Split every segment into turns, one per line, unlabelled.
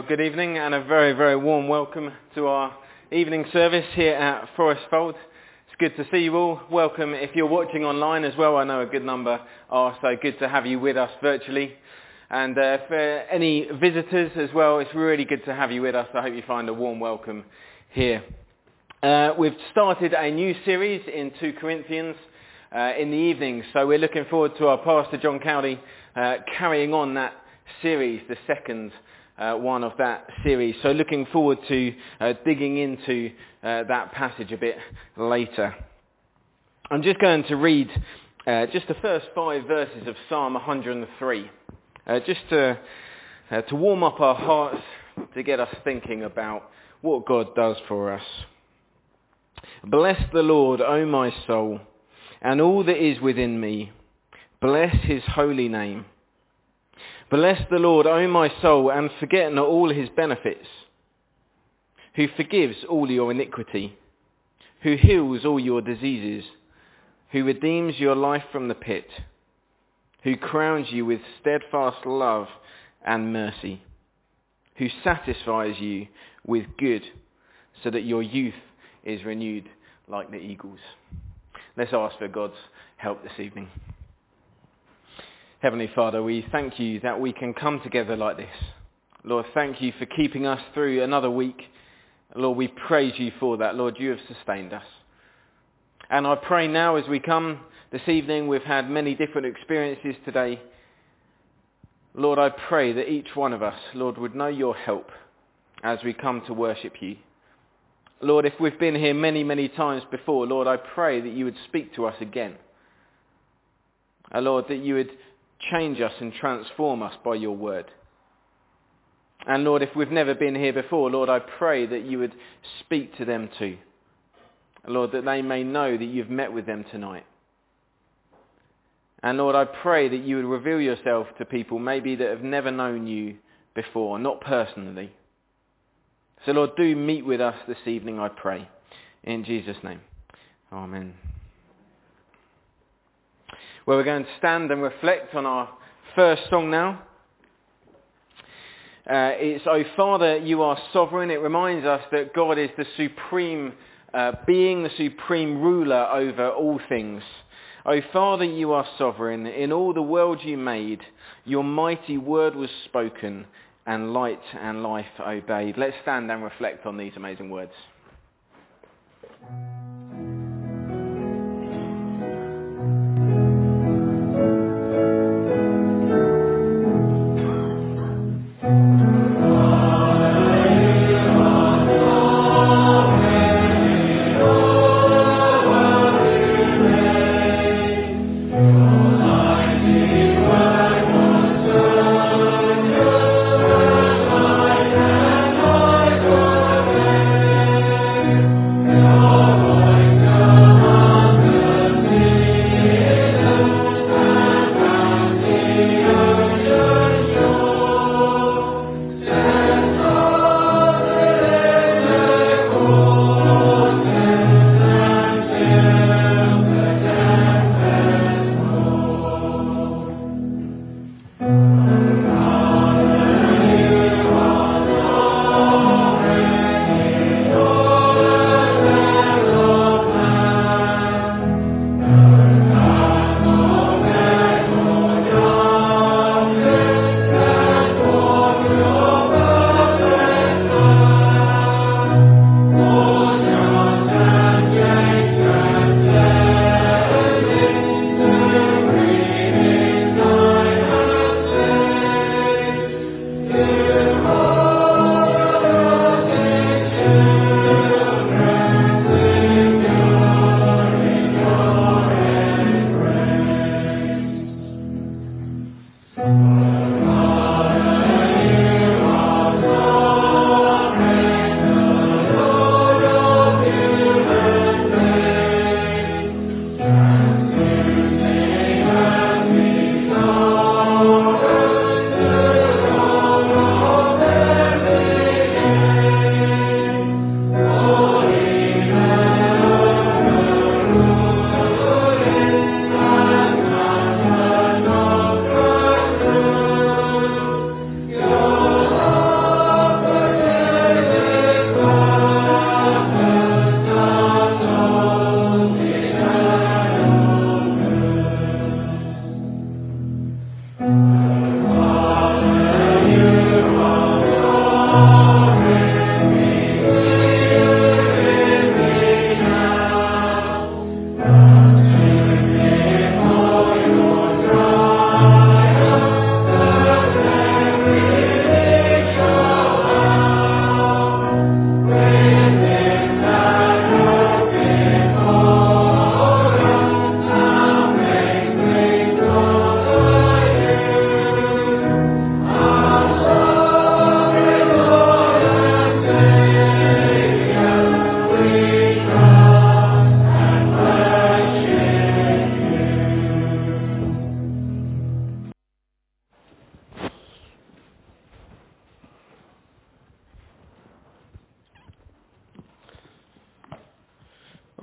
Well, good evening and a very, very warm welcome to our evening service here at Forest Fold. It's good to see you all. Welcome if you're watching online as well. I know a good number are, so good to have you with us virtually. And uh, for any visitors as well, it's really good to have you with us. I hope you find a warm welcome here. Uh, we've started a new series in 2 Corinthians uh, in the evening, so we're looking forward to our Pastor John Cowley uh, carrying on that series, the second uh, one of that series. So looking forward to uh, digging into uh, that passage a bit later. I'm just going to read uh, just the first five verses of Psalm 103, uh, just to, uh, to warm up our hearts, to get us thinking about what God does for us. Bless the Lord, O my soul, and all that is within me. Bless his holy name. Bless the Lord, O my soul, and forget not all his benefits, who forgives all your iniquity, who heals all your diseases, who redeems your life from the pit, who crowns you with steadfast love and mercy, who satisfies you with good, so that your youth is renewed like the eagles. Let's ask for God's help this evening. Heavenly Father, we thank you that we can come together like this. Lord, thank you for keeping us through another week. Lord, we praise you for that. Lord, you have sustained us. And I pray now as we come this evening, we've had many different experiences today. Lord, I pray that each one of us, Lord, would know your help as we come to worship you. Lord, if we've been here many, many times before, Lord, I pray that you would speak to us again. Uh, Lord, that you would change us and transform us by your word. And Lord, if we've never been here before, Lord, I pray that you would speak to them too. Lord, that they may know that you've met with them tonight. And Lord, I pray that you would reveal yourself to people maybe that have never known you before, not personally. So Lord, do meet with us this evening, I pray. In Jesus' name. Amen. Well, we're going to stand and reflect on our first song now. Uh, it's, O Father, you are sovereign. It reminds us that God is the supreme uh, being, the supreme ruler over all things. O Father, you are sovereign. In all the world you made, your mighty word was spoken, and light and life obeyed. Let's stand and reflect on these amazing words.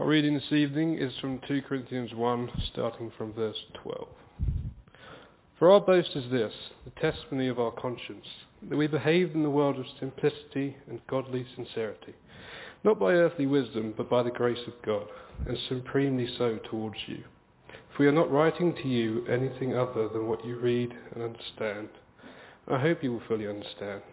Reading this evening is from 2 Corinthians 1, starting from verse 12. For our boast is this, the testimony of our conscience, that we behaved in the world with simplicity and godly sincerity, not by earthly wisdom, but by the grace of God, and supremely so towards you. For we are not writing to you anything other than what you read and understand. I hope you will fully understand.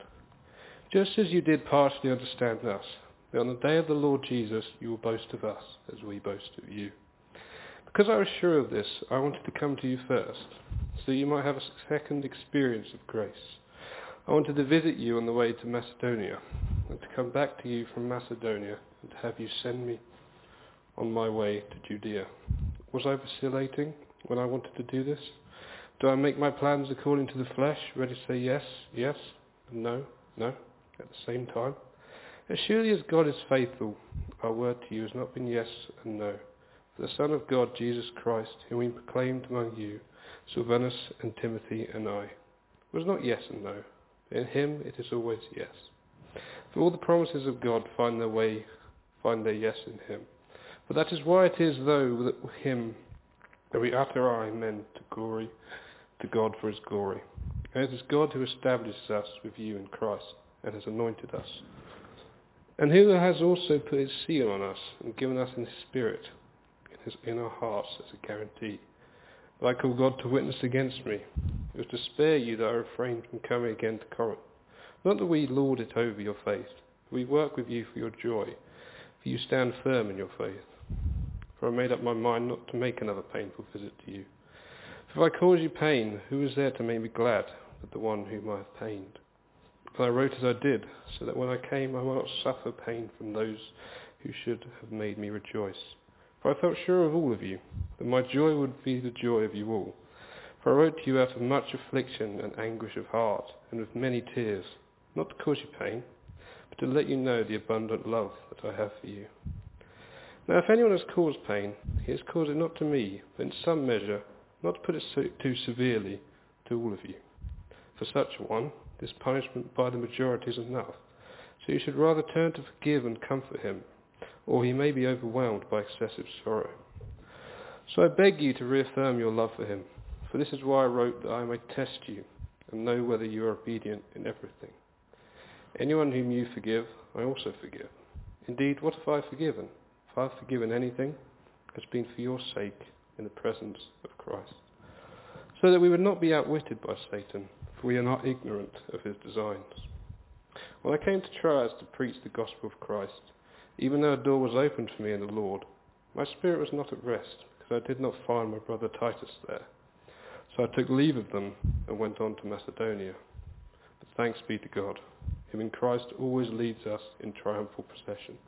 Just as you did partially understand us, that on the day of the Lord Jesus you will boast of us as we boast of you. Because I was sure of this, I wanted to come to you first, so you might have a second experience of grace. I wanted to visit you on the way to Macedonia, and to come back to you from Macedonia, and to have you send me on my way to Judea. Was I vacillating when I wanted to do this? Do I make my plans according to the flesh, ready to say yes, yes, and no, no, at the same time? As surely as God is faithful, our word to you has not been yes and no. For the Son of God, Jesus Christ, whom we proclaimed among you, Silvanus and Timothy and I, was not yes and no. In him it is always yes. For all the promises of God find their way, find their yes in him. But that is why it is though that him that we utter our amen to glory to God for his glory. And it is God who establishes us with you in Christ and has anointed us. And who has also put his seal on us and given us in his spirit in, his, in our hearts as a guarantee. But I call God to witness against me. It was to spare you that I refrained from coming again to Corinth. Not that we lord it over your faith. We work with you for your joy, for you stand firm in your faith. For I made up my mind not to make another painful visit to you. For if I cause you pain, who is there to make me glad but the one whom I have pained? And I wrote as I did, so that when I came I might not suffer pain from those who should have made me rejoice. For I felt sure of all of you, that my joy would be the joy of you all. For I wrote to you out of much affliction and anguish of heart, and with many tears, not to cause you pain, but to let you know the abundant love that I have for you. Now if anyone has caused pain, he has caused it not to me, but in some measure, not to put it so, too severely, to all of you. For such a one, this punishment by the majority is enough. So you should rather turn to forgive and comfort him, or he may be overwhelmed by excessive sorrow. So I beg you to reaffirm your love for him, for this is why I wrote that I may test you and know whether you are obedient in everything. Anyone whom you forgive, I also forgive. Indeed, what have I forgiven? If I have forgiven anything, it has been for your sake in the presence of Christ. So that we would not be outwitted by Satan, we are not ignorant of his designs. When I came to Troas to preach the gospel of Christ, even though a door was opened for me in the Lord, my spirit was not at rest, because I did not find my brother Titus there. So I took leave of them and went on to Macedonia. But thanks be to God, who in Christ always leads us in triumphal procession.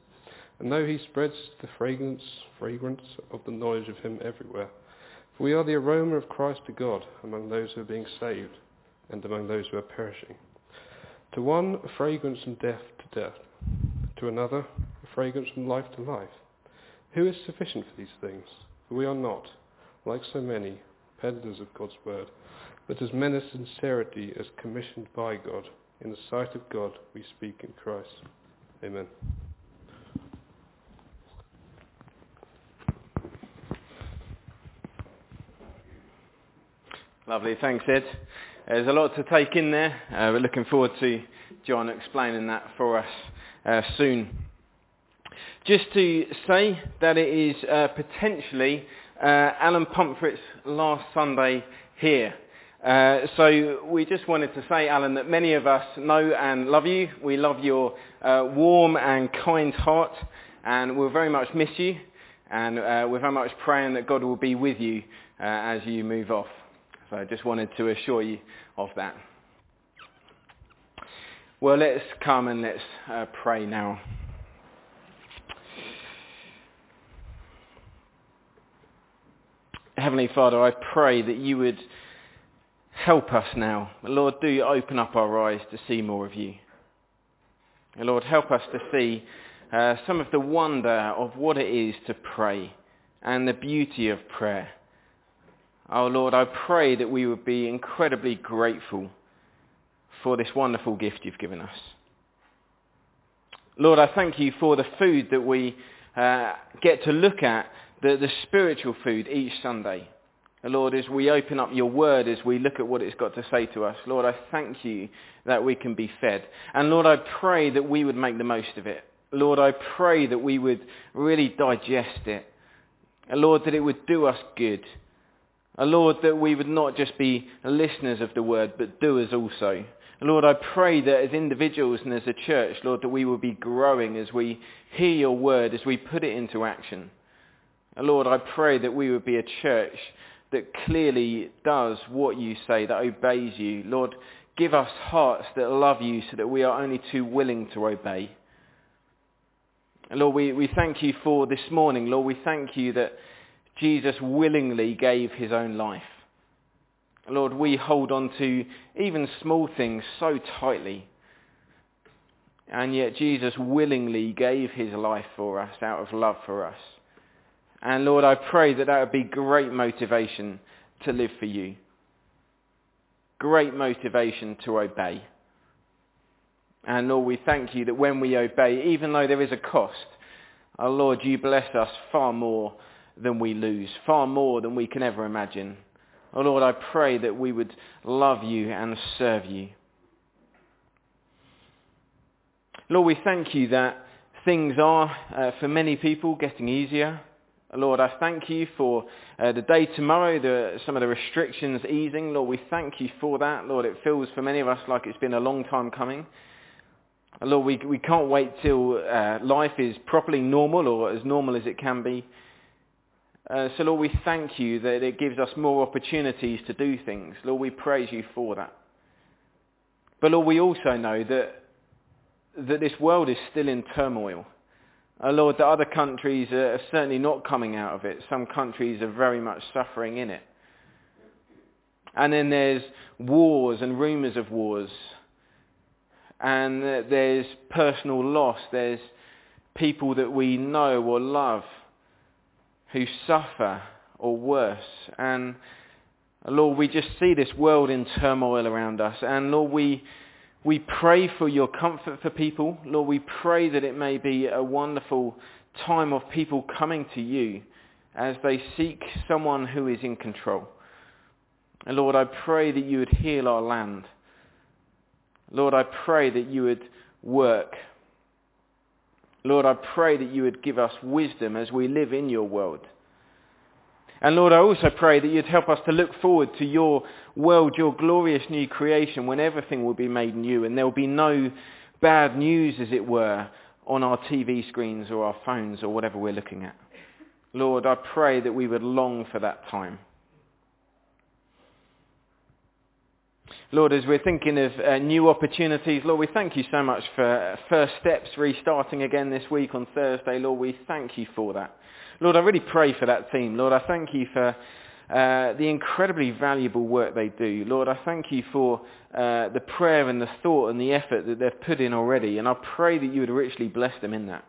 And though he spreads the fragrance, fragrance of the knowledge of him everywhere, for we are the aroma of Christ to God among those who are being saved and among those who are perishing. To one, a fragrance from death to death. To another, a fragrance from life to life. Who is sufficient for these things? For we are not, like so many, peddlers of God's word, but as men of sincerity as commissioned by God. In the sight of God we speak in Christ. Amen.
Lovely, thanks Ed. There's a lot to take in there. Uh, we're looking forward to John explaining that for us uh, soon. Just to say that it is uh, potentially uh, Alan Pumphrey's last Sunday here. Uh, so we just wanted to say, Alan, that many of us know and love you. We love your uh, warm and kind heart, and we'll very much miss you. And we're very much praying that God will be with you as you move off. So I just wanted to assure you of that. Well, let's come and let's uh, pray now. Heavenly Father, I pray that you would help us now. Lord, do open up our eyes to see more of you. Lord, help us to see uh, some of the wonder of what it is to pray and the beauty of prayer. Oh Lord, I pray that we would be incredibly grateful for this wonderful gift you've given us. Lord, I thank you for the food that we uh, get to look at the, the spiritual food each Sunday. Lord, as we open up your word, as we look at what it's got to say to us, Lord, I thank you that we can be fed. And Lord, I pray that we would make the most of it. Lord, I pray that we would really digest it. Lord, that it would do us good. Lord, that we would not just be listeners of the word, but doers also. Lord, I pray that as individuals and as a church, Lord, that we will be growing as we hear your word, as we put it into action. Lord, I pray that we would be a church that clearly does what you say, that obeys you. Lord, give us hearts that love you so that we are only too willing to obey. Lord, we, we thank you for this morning. Lord, we thank you that Jesus willingly gave his own life. Lord, we hold on to even small things so tightly. And yet Jesus willingly gave his life for us out of love for us. And Lord, I pray that that would be great motivation to live for you. Great motivation to obey. And Lord, we thank you that when we obey, even though there is a cost, our Lord, you bless us far more than we lose, far more than we can ever imagine. Oh Lord, I pray that we would love you and serve you. Lord, we thank you that things are, uh, for many people, getting easier. Lord, I thank you for uh, the day tomorrow, the, some of the restrictions easing. Lord, we thank you for that. Lord, it feels for many of us like it's been a long time coming. Lord, we, we can't wait till uh, life is properly normal or as normal as it can be. Uh, so Lord, we thank you that it gives us more opportunities to do things. Lord, we praise you for that. But Lord, we also know that, that this world is still in turmoil. Uh, Lord, that other countries are certainly not coming out of it. Some countries are very much suffering in it. And then there's wars and rumours of wars and there's personal loss. There's people that we know or love who suffer or worse. And Lord, we just see this world in turmoil around us. And Lord, we, we pray for your comfort for people. Lord, we pray that it may be a wonderful time of people coming to you as they seek someone who is in control. And Lord, I pray that you would heal our land. Lord, I pray that you would work. Lord, I pray that you would give us wisdom as we live in your world. And Lord, I also pray that you'd help us to look forward to your world, your glorious new creation, when everything will be made new and there will be no bad news, as it were, on our TV screens or our phones or whatever we're looking at. Lord, I pray that we would long for that time. Lord, as we're thinking of uh, new opportunities, Lord, we thank you so much for First Steps restarting again this week on Thursday. Lord, we thank you for that. Lord, I really pray for that team. Lord, I thank you for uh, the incredibly valuable work they do. Lord, I thank you for uh, the prayer and the thought and the effort that they've put in already, and I pray that you would richly bless them in that.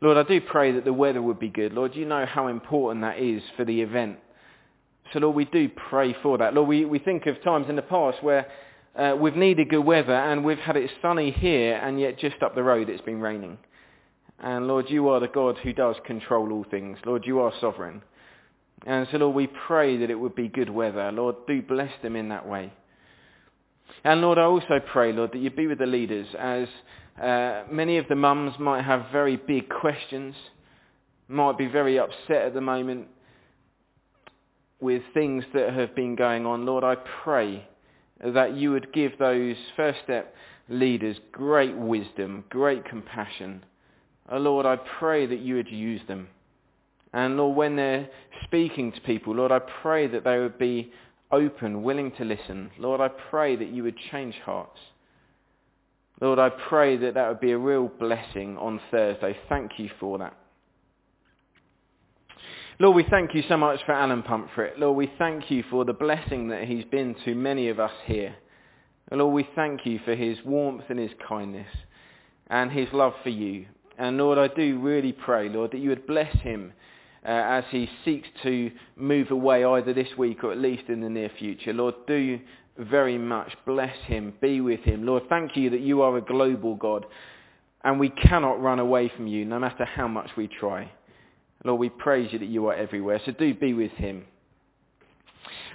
Lord, I do pray that the weather would be good. Lord, you know how important that is for the event. So Lord, we do pray for that. Lord, we, we think of times in the past where uh, we've needed good weather and we've had it sunny here and yet just up the road it's been raining. And Lord, you are the God who does control all things. Lord, you are sovereign. And so Lord, we pray that it would be good weather. Lord, do bless them in that way. And Lord, I also pray, Lord, that you be with the leaders as uh, many of the mums might have very big questions, might be very upset at the moment, with things that have been going on, Lord, I pray that you would give those first step leaders great wisdom, great compassion. Oh, Lord, I pray that you would use them. And Lord, when they're speaking to people, Lord, I pray that they would be open, willing to listen. Lord, I pray that you would change hearts. Lord, I pray that that would be a real blessing on Thursday. Thank you for that. Lord, we thank you so much for Alan Pumphrey. Lord, we thank you for the blessing that he's been to many of us here. Lord, we thank you for his warmth and his kindness and his love for you. And Lord, I do really pray, Lord, that you would bless him uh, as he seeks to move away either this week or at least in the near future. Lord, do very much bless him, be with him. Lord, thank you that you are a global God and we cannot run away from you no matter how much we try. Lord, we praise you that you are everywhere, so do be with him.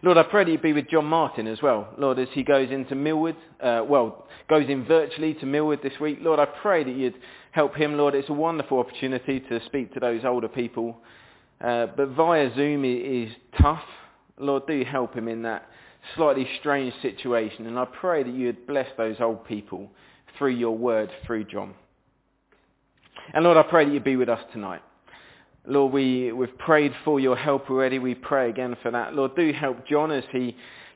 Lord, I pray that you be with John Martin as well. Lord, as he goes into Millwood, uh, well, goes in virtually to Millwood this week. Lord, I pray that you'd help him. Lord, it's a wonderful opportunity to speak to those older people. Uh, but via Zoom is tough. Lord, do help him in that slightly strange situation. And I pray that you'd bless those old people through your word, through John. And Lord, I pray that you'd be with us tonight. Lord, we, we've prayed for your help already. We pray again for that. Lord, do help John as he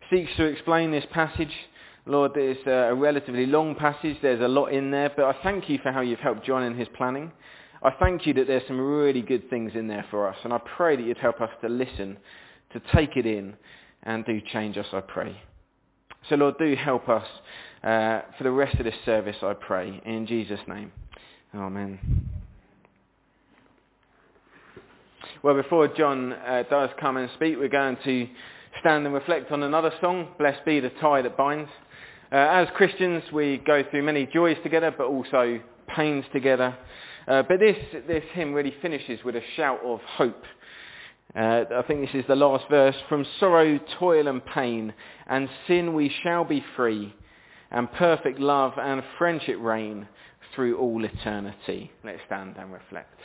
seeks to explain this passage. Lord, it's a relatively long passage. There's a lot in there, but I thank you for how you've helped John in his planning. I thank you that there's some really good things in there for us, and I pray that you'd help us to listen, to take it in, and do change us, I pray. So Lord, do help us uh, for the rest of this service, I pray. In Jesus' name. Amen. Well, before John uh, does come and speak, we're going to stand and reflect on another song, Blessed Be the Tie That Binds. Uh, as Christians, we go through many joys together, but also pains together. Uh, but this, this hymn really finishes with a shout of hope. Uh, I think this is the last verse. From sorrow, toil and pain, and sin we shall be free, and perfect love and friendship reign through all eternity. Let's stand and reflect.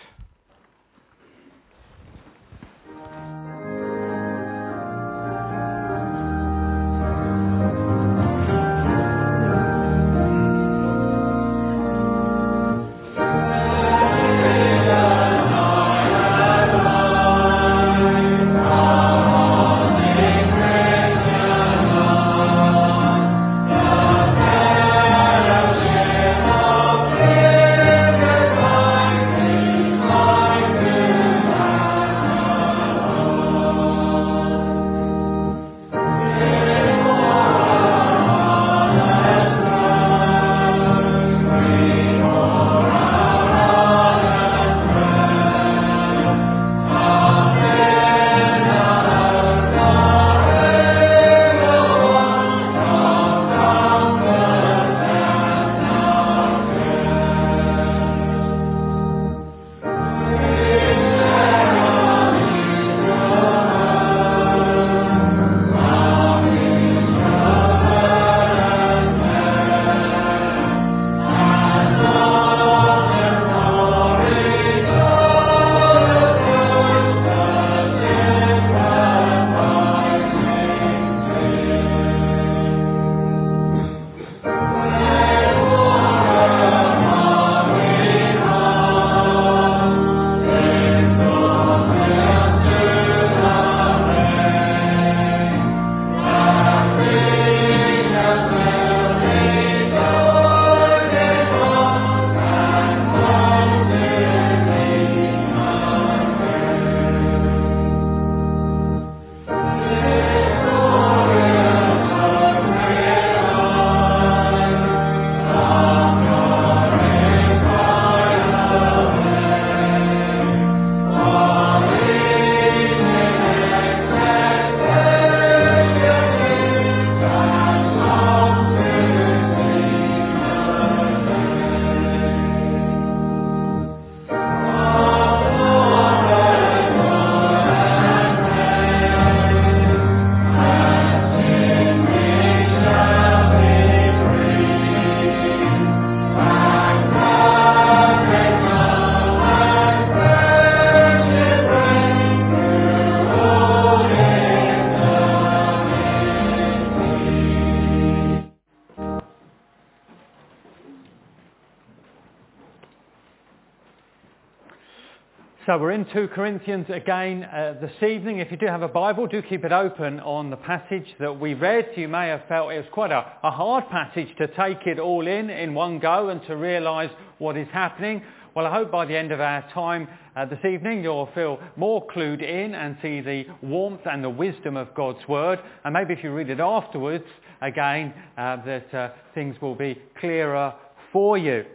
So we're in 2 Corinthians again uh, this evening. If you do have a Bible, do keep it open on the passage that we read. You may have felt it was quite a, a hard passage to take it all in in one go and to realise what is happening. Well, I hope by the end of our time uh, this evening you'll feel more clued in and see the warmth and the wisdom of God's Word. And maybe if you read it afterwards, again, uh, that uh, things will be clearer for you.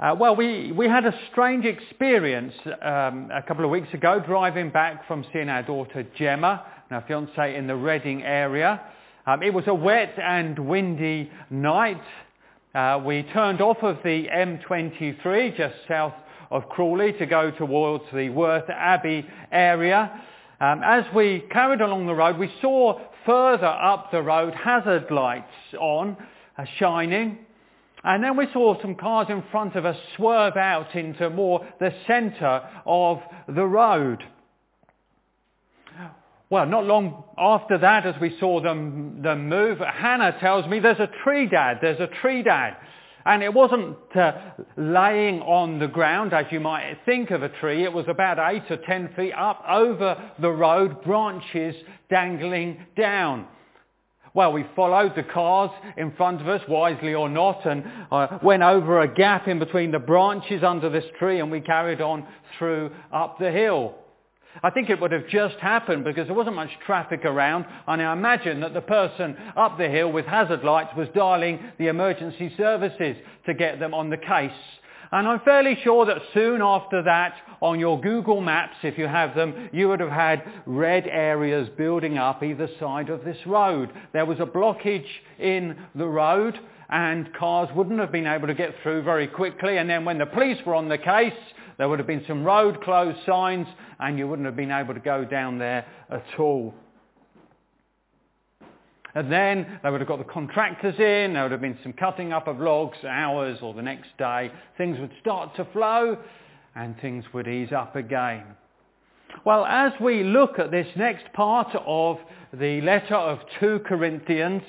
Uh, well, we, we had a strange experience um, a couple of weeks ago driving back from seeing our daughter Gemma and our fiance in the Reading area. Um, it was a wet and windy night Uh, we turned off of the M23 just south of Crawley to go towards the Worth Abbey area. Um, as we carried along the road, we saw further up the road hazard lights on, uh, shining. And then we saw some cars in front of us swerve out into more the centre of the road. Well, not long after that, as we saw them, them move, Hannah tells me there's a tree dad, there's a tree dad. And it wasn't uh, laying on the ground as you might think of a tree. It was about eight or ten feet up over the road, branches dangling down. Well, we followed the cars in front of us, wisely or not, and uh, went over a gap in between the branches under this tree and we carried on through up the hill. I think it would have just happened because there wasn't much traffic around and I imagine that the person up the hill with hazard lights was dialing the emergency services to get them on the case. And I'm fairly sure that soon after that, on your Google Maps, if you have them, you would have had red areas building up either side of this road. There was a blockage in the road and cars wouldn't have been able to get through very quickly. And then when the police were on the case, there would have been some road closed signs and you wouldn't have been able to go down there at all. And then they would have got the contractors in, there would have been some cutting up of logs, hours or the next day. Things would start to flow and things would ease up again. Well, as we look at this next part of the letter of 2 Corinthians,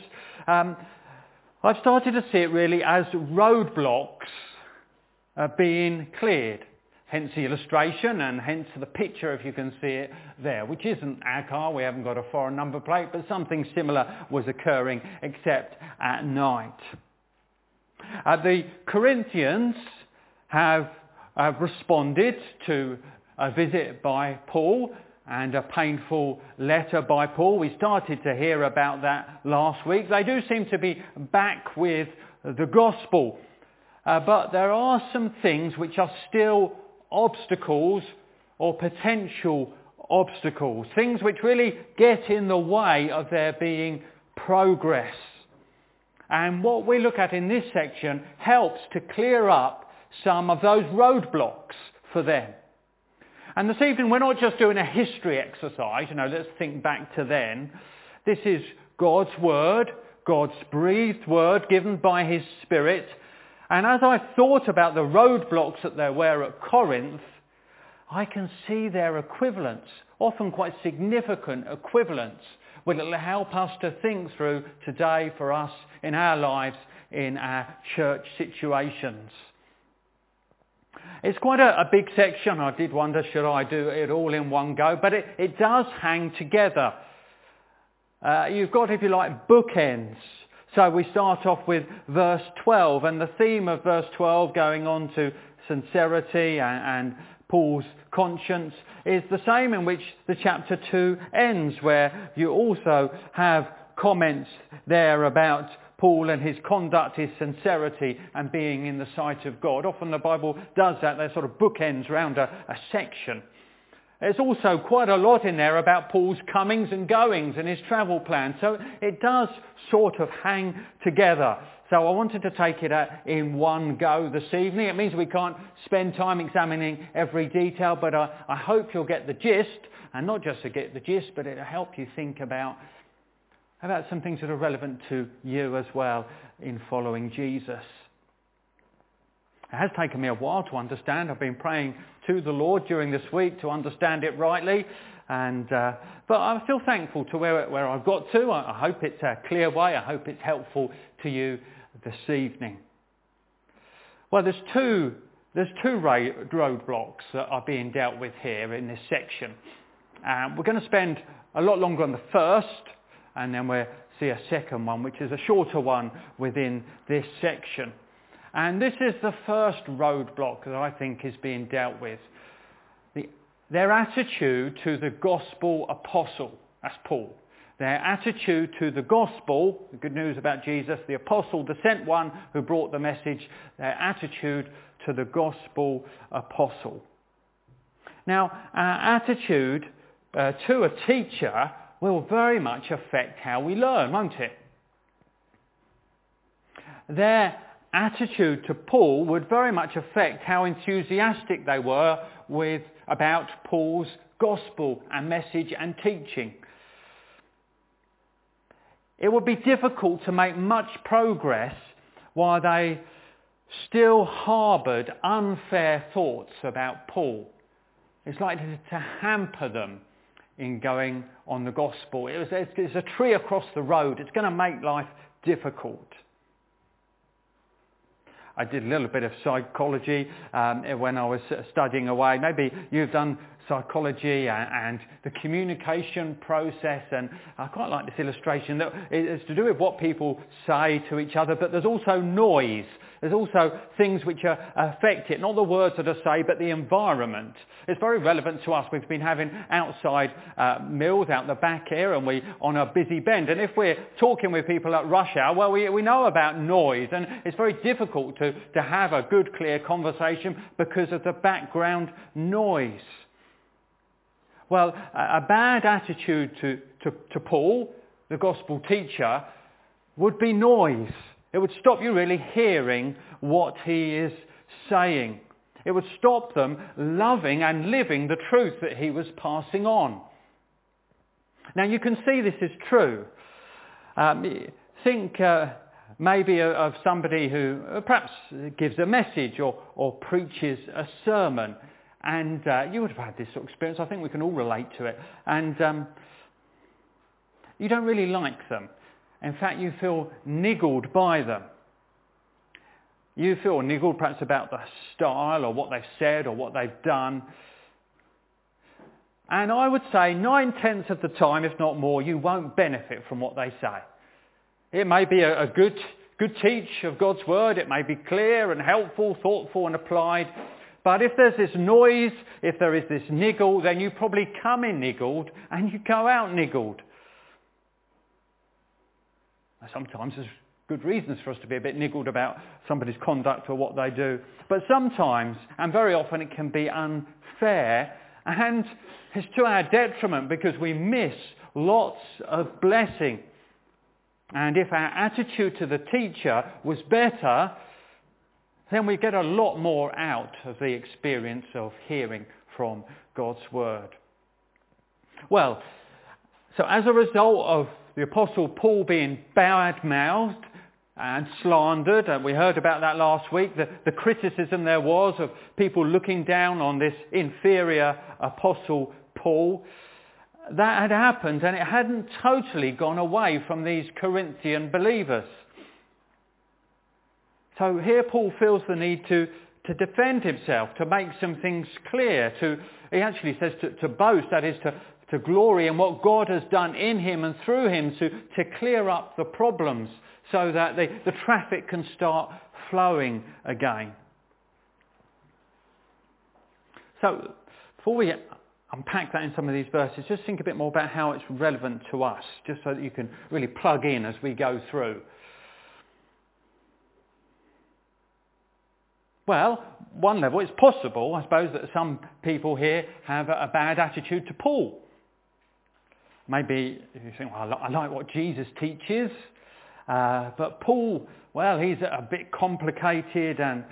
um, I've started to see it really as roadblocks being cleared. Hence the illustration and hence the picture if you can see it there, which isn't our car, we haven't got a foreign number plate, but something similar was occurring except at night. Uh, the Corinthians have responded to a visit by Paul and a painful letter by Paul. We started to hear about that last week. They do seem to be back with the gospel. Uh, but there are some things which are still obstacles or potential obstacles, things which really get in the way of there being progress. And what we look at in this section helps to clear up some of those roadblocks for them. And this evening we're not just doing a history exercise, you know, let's think back to then. This is God's Word, God's breathed Word given by His Spirit and as I thought about the roadblocks that there were at Corinth, I can see their equivalents, often quite significant equivalents, which will help us to think through today for us in our lives, in our church situations. It's quite a, a, big section. I did wonder, should I do it all in one go? But it, it does hang together. Uh, you've got, if you like, bookends. So we start off with verse 12 and the theme of verse 12 going on to sincerity and, and Paul's conscience is the same in which the chapter 2 ends where you also have comments there about Paul and his conduct, his sincerity and being in the sight of God. Often the Bible does that. They're sort of bookends around a, a section. There's also quite a lot in there about Paul's comings and goings and his travel plans. So it does sort of hang together. So I wanted to take it uh, in one go this evening. It means we can't spend time examining every detail, but I, I hope you'll get the gist, and not just to get the gist, but it'll help you think about, about some things that are relevant to you as well in following Jesus. It has taken me a while to understand. I've been praying to the Lord during this week to understand it rightly. And, uh, but I'm still thankful to where, where I've got to. I, I hope it's a clear way. I hope it's helpful to you this evening. Well, there's two, there's two roadblocks that are being dealt with here in this section. Um, we're going to spend a lot longer on the first, and then we'll see a second one, which is a shorter one within this section. And this is the first roadblock that I think is being dealt with. The, their attitude to the gospel apostle, that's Paul. Their attitude to the gospel, the good news about Jesus, the apostle, the sent one who brought the message, their attitude to the gospel apostle. Now, our attitude uh, to a teacher will very much affect how we learn, won't it? Their attitude to Paul would very much affect how enthusiastic they were with about Paul's gospel and message and teaching. It would be difficult to make much progress while they still harboured unfair thoughts about Paul. It's likely to hamper them in going on the gospel. It was, it's a tree across the road. It's going to make life difficult. I did a little bit of psychology um, when I was studying away. Maybe you've done psychology and, and, the communication process and I quite like this illustration that it's to do with what people say to each other but there's also noise there's also things which are, affect it, not the words that are said, but the environment. It's very relevant to us. We've been having outside uh, meals out the back here and we're on a busy bend. And if we're talking with people at rush hour, well, we, we know about noise and it's very difficult to, to have a good, clear conversation because of the background noise. Well, a bad attitude to, to, to Paul, the gospel teacher, would be noise. It would stop you really hearing what he is saying. It would stop them loving and living the truth that he was passing on. Now you can see this is true. Um, think uh, maybe of somebody who uh, perhaps gives a message or, or preaches a sermon. And uh, you would have had this sort of experience. I think we can all relate to it. And um, you don't really like them. In fact, you feel niggled by them. You feel niggled perhaps about the style or what they've said or what they've done. And I would say nine-tenths of the time, if not more, you won't benefit from what they say. It may be a, a good, good teach of God's word. It may be clear and helpful, thoughtful and applied. But if there's this noise, if there is this niggle, then you probably come in niggled and you go out niggled. Sometimes there's good reasons for us to be a bit niggled about somebody's conduct or what they do. But sometimes, and very often, it can be unfair and it's to our detriment because we miss lots of blessing. And if our attitude to the teacher was better, then we get a lot more out of the experience of hearing from God's Word. Well, so as a result of the Apostle Paul being bad-mouthed and slandered, and we heard about that last week, the, the criticism there was of people looking down on this inferior Apostle Paul. That had happened and it hadn't totally gone away from these Corinthian believers. So here Paul feels the need to, to defend himself, to make some things clear, to, he actually says to, to boast, that is to, to glory in what God has done in him and through him to, to clear up the problems so that the, the traffic can start flowing again. So before we unpack that in some of these verses, just think a bit more about how it's relevant to us, just so that you can really plug in as we go through. Well, one level, it's possible, I suppose, that some people here have a, bad attitude to Paul. Maybe you think, well, I like what Jesus teaches, uh, but Paul, well, he's a bit complicated and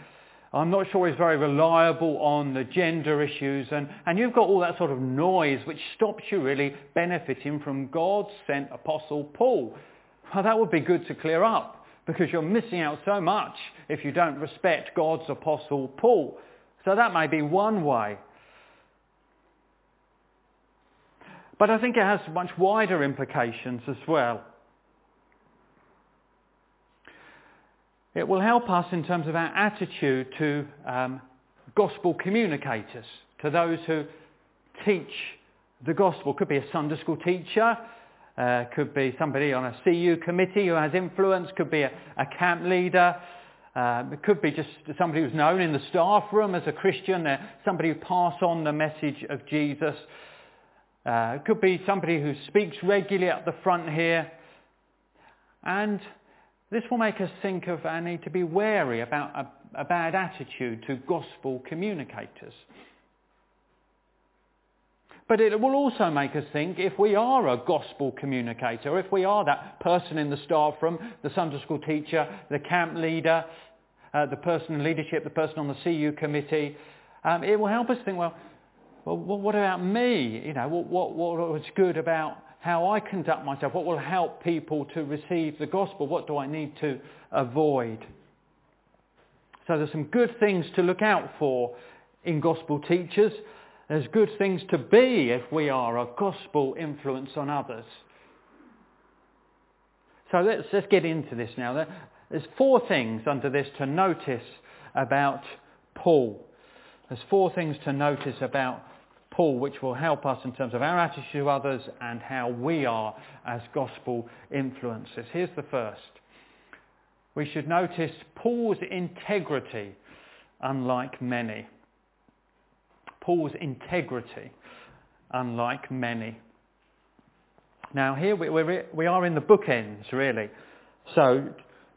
I'm not sure he's very reliable on the gender issues. And, and you've got all that sort of noise which stops you really benefiting from God's sent apostle Paul. Well, that would be good to clear up because you're missing out so much if you don't respect God's apostle Paul. So that may be one way. But I think it has much wider implications as well. It will help us in terms of our attitude to um, gospel communicators, to those who teach the gospel. Could be a Sunday school teacher, uh, could be somebody on a CU committee who has influence, could be a, a camp leader, uh, it could be just somebody who's known in the staff room as a Christian, uh, somebody who pass on the message of Jesus. Uh, it could be somebody who speaks regularly at the front here. And this will make us think of our need to be wary about a, a bad attitude to gospel communicators. But it will also make us think if we are a gospel communicator, if we are that person in the staff room, the Sunday school teacher, the camp leader, uh, the person in leadership, the person on the CU committee. Um, it will help us think, well, well, what about me? You know, what, what, what was good about how I conduct myself? What will help people to receive the gospel? What do I need to avoid? So there's some good things to look out for in gospel teachers. There's good things to be if we are a gospel influence on others. So let's, let's get into this now. There's four things under this to notice about Paul. There's four things to notice about Paul which will help us in terms of our attitude to others and how we are as gospel influencers. Here's the first. We should notice Paul's integrity unlike many. Paul's integrity unlike many. Now here we, we are in the bookends really. So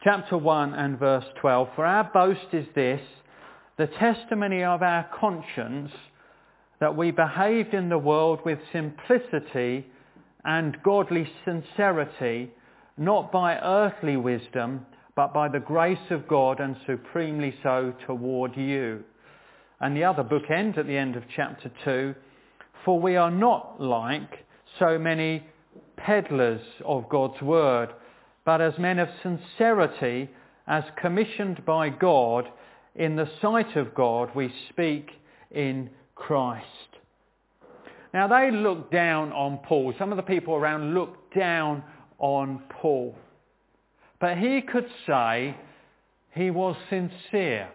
chapter 1 and verse 12. For our boast is this, the testimony of our conscience that we behaved in the world with simplicity and godly sincerity, not by earthly wisdom, but by the grace of God and supremely so toward you. And the other bookend at the end of chapter 2, for we are not like so many peddlers of God's word, but as men of sincerity, as commissioned by God, in the sight of God, we speak in Christ. Now they looked down on Paul. Some of the people around looked down on Paul. But he could say he was sincere.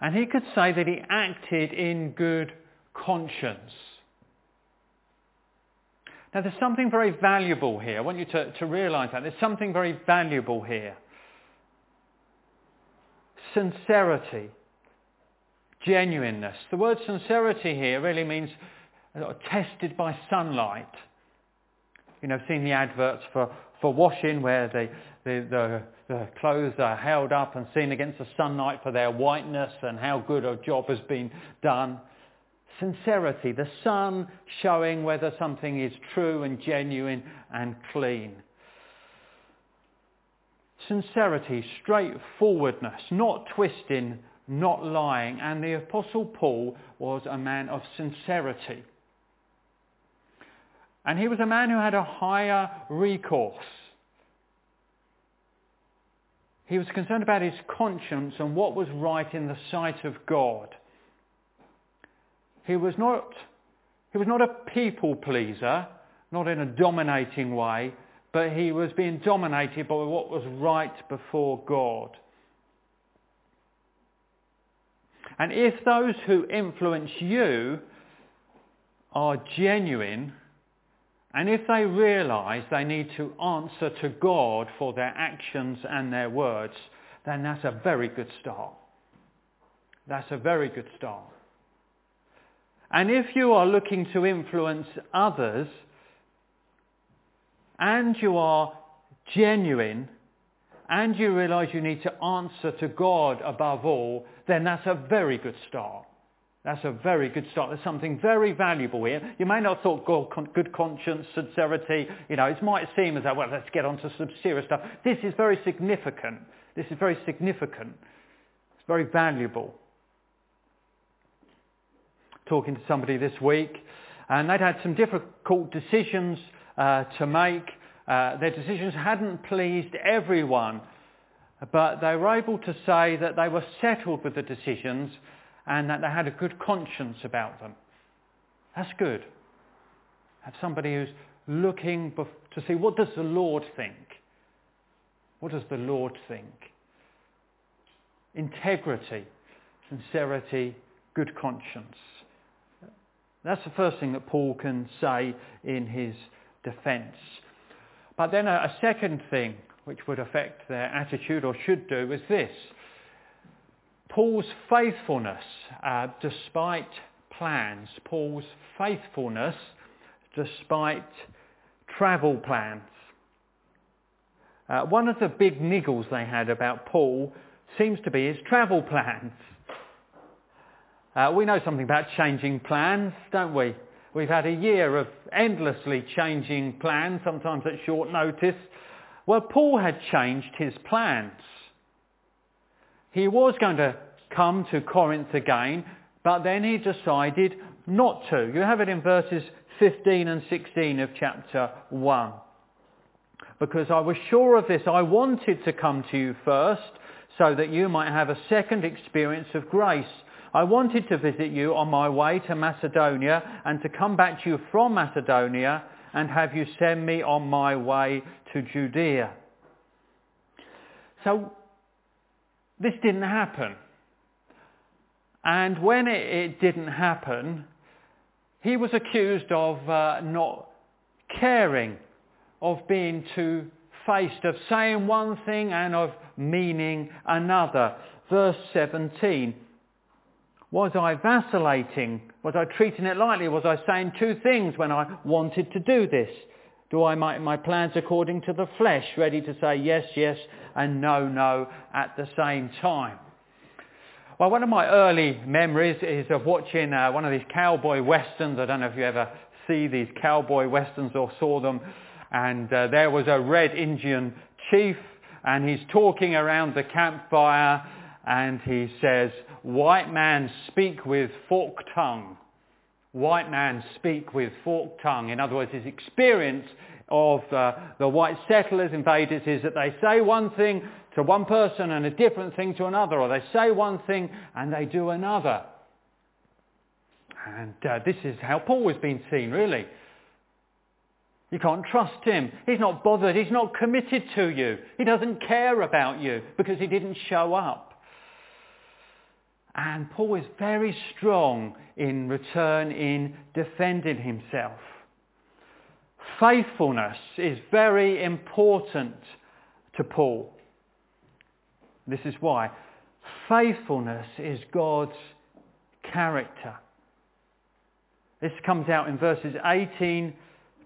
And he could say that he acted in good conscience. Now there's something very valuable here. I want you to, to realize that. There's something very valuable here. Sincerity. Genuineness. The word sincerity here really means uh, tested by sunlight. You know, I've seen the adverts for, for washing where the, the, the, the clothes are held up and seen against the sunlight for their whiteness and how good a job has been done sincerity, the sun showing whether something is true and genuine and clean. Sincerity, straightforwardness, not twisting, not lying. And the Apostle Paul was a man of sincerity. And he was a man who had a higher recourse. He was concerned about his conscience and what was right in the sight of God. He was not, he was not a people pleaser, not in a dominating way, but he was being dominated by what was right before God. And if those who influence you are genuine, and if they realize they need to answer to God for their actions and their words, then that's a very good start. That's a very good start. And if you are looking to influence others and you are genuine and you realize you need to answer to God above all, then that's a very good start. That's a very good start. There's something very valuable here. You may not have thought God, con- good conscience, sincerity, you know, it might seem as though, well, let's get on to some serious stuff. This is very significant. This is very significant. It's very valuable talking to somebody this week, and they'd had some difficult decisions uh, to make. Uh, their decisions hadn't pleased everyone, but they were able to say that they were settled with the decisions and that they had a good conscience about them. That's good. Have somebody who's looking to see what does the Lord think? What does the Lord think? Integrity, sincerity, good conscience. That's the first thing that Paul can say in his defence. But then a, a, second thing which would affect their attitude or should do is this. Paul's faithfulness uh, despite plans. Paul's faithfulness despite travel plans. Uh, one of the big niggles they had about Paul seems to be his travel plans. Uh, we know something about changing plans, don't we? We've had a year of endlessly changing plans, sometimes at short notice. Well, Paul had changed his plans. He was going to come to Corinth again, but then he decided not to. You have it in verses 15 and 16 of chapter 1. Because I was sure of this, I wanted to come to you first so that you might have a second experience of grace. I wanted to visit you on my way to Macedonia and to come back to you from Macedonia and have you send me on my way to Judea. So this didn't happen. And when it, didn't happen, he was accused of uh, not caring, of being two faced, of saying one thing and of meaning another. Verse 17. Was I vacillating? Was I treating it lightly? Was I saying two things when I wanted to do this? Do I make my plans according to the flesh, ready to say yes, yes, and no, no at the same time? Well, one of my early memories is of watching uh, one of these cowboy westerns. I don't know if you ever see these cowboy westerns or saw them. And uh, there was a red Indian chief, and he's talking around the campfire, and he says, white man speak with forked tongue. White man speak with forked tongue. In other words, his experience of uh, the white settlers, invaders, is that they say one thing to one person and a different thing to another, or they say one thing and they do another. And uh, this is how Paul has been seen, really. You can't trust him. He's not bothered. He's not committed to you. He doesn't care about you because he didn't show up. And Paul is very strong in return in defending himself. Faithfulness is very important to Paul. This is why. Faithfulness is God's character. This comes out in verses 18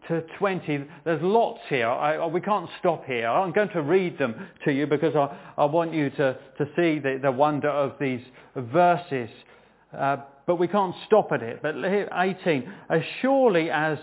to 20. There's lots here. I, we can't stop here. I'm going to read them to you because I, I want you to, to see the, the wonder of these verses. Uh, but we can't stop at it. But 18. As surely as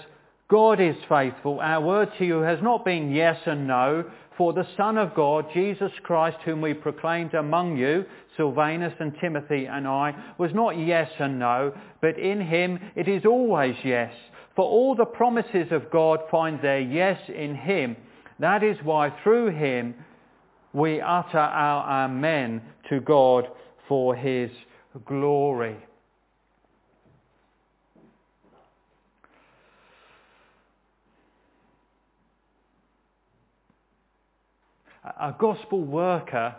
God is faithful, our word to you has not been yes and no, for the Son of God, Jesus Christ, whom we proclaimed among you, Silvanus and Timothy and I, was not yes and no, but in him it is always yes. For all the promises of God find their yes in him. That is why through him we utter our amen to God for his glory. a gospel worker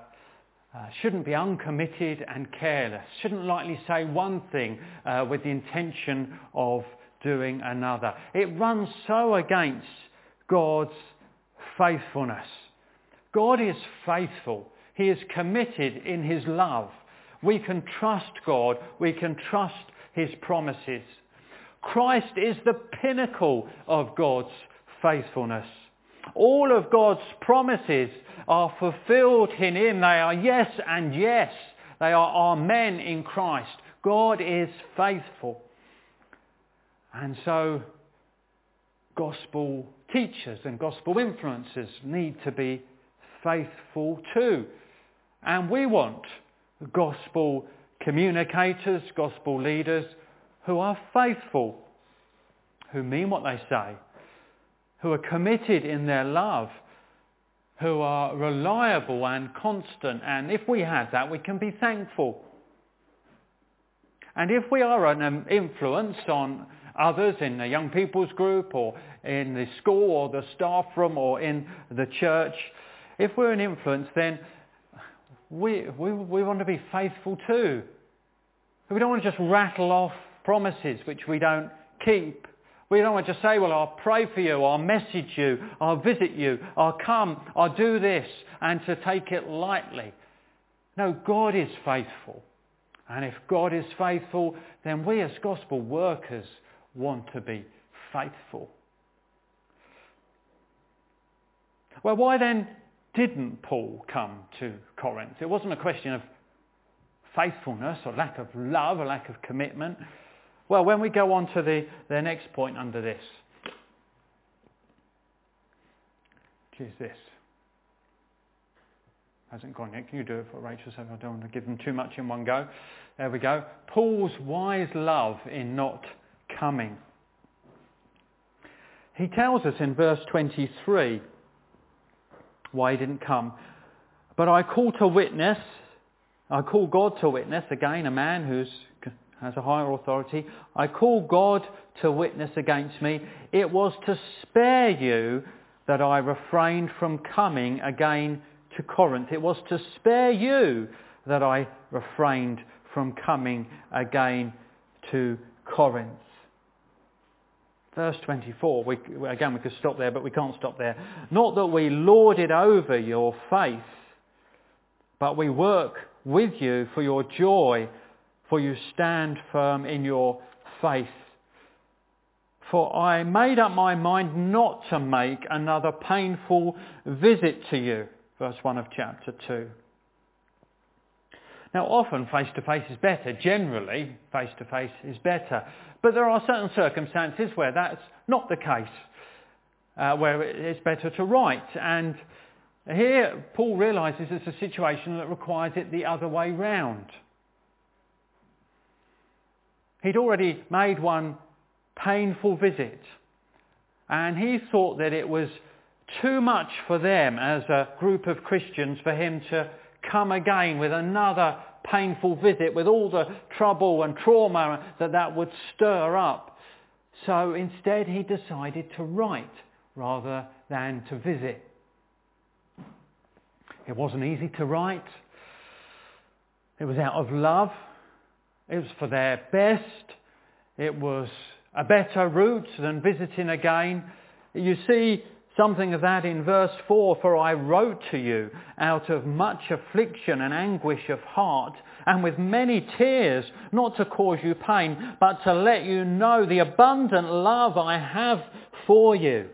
uh, shouldn't be uncommitted and careless, shouldn't lightly say one thing uh, with the intention of doing another. It runs so against God's faithfulness. God is faithful. He is committed in his love. We can trust God. We can trust his promises. Christ is the pinnacle of God's faithfulness. All of God's promises are fulfilled in him. They are yes and yes. They are amen in Christ. God is faithful. And so gospel teachers and gospel influencers need to be faithful too. And we want gospel communicators, gospel leaders who are faithful, who mean what they say, who are committed in their love, who are reliable and constant. And if we have that, we can be thankful. And if we are an um, influence on others in the young people's group or in the school or the staff room or in the church, if we're an influence, then we, we, we want to be faithful too. We don't want to just rattle off promises which we don't keep. We don't want to just say, well, I'll pray for you, I'll message you, I'll visit you, I'll come, I'll do this, and to take it lightly. No, God is faithful. And if God is faithful, then we as gospel workers want to be faithful. Well, why then didn't Paul come to Corinth? It wasn't a question of faithfulness or lack of love or lack of commitment. Well, when we go on to the, the next point under this, which is this. hasn't gone yet. Can you do it for Rachel so I don't want to give them too much in one go? There we go. Paul's wise love in not coming. He tells us in verse 23 why he didn't come. But I call to witness, I call God to witness, again a man who has a higher authority, I call God to witness against me. It was to spare you that I refrained from coming again to Corinth. It was to spare you that I refrained from coming again to Corinth. Verse 24, we, again we could stop there, but we can't stop there. Not that we lord it over your faith, but we work with you for your joy, for you stand firm in your faith. For I made up my mind not to make another painful visit to you. Verse 1 of chapter 2. Now often face-to-face is better. Generally, face-to-face is better. But there are certain circumstances where that's not the case, uh, where it's better to write. And here Paul realises it's a situation that requires it the other way round. He'd already made one painful visit. And he thought that it was too much for them as a group of Christians for him to come again with another painful visit with all the trouble and trauma that that would stir up. So instead he decided to write rather than to visit. It wasn't easy to write. It was out of love. It was for their best. It was a better route than visiting again. You see, Something of that in verse 4, for I wrote to you out of much affliction and anguish of heart and with many tears, not to cause you pain, but to let you know the abundant love I have for you.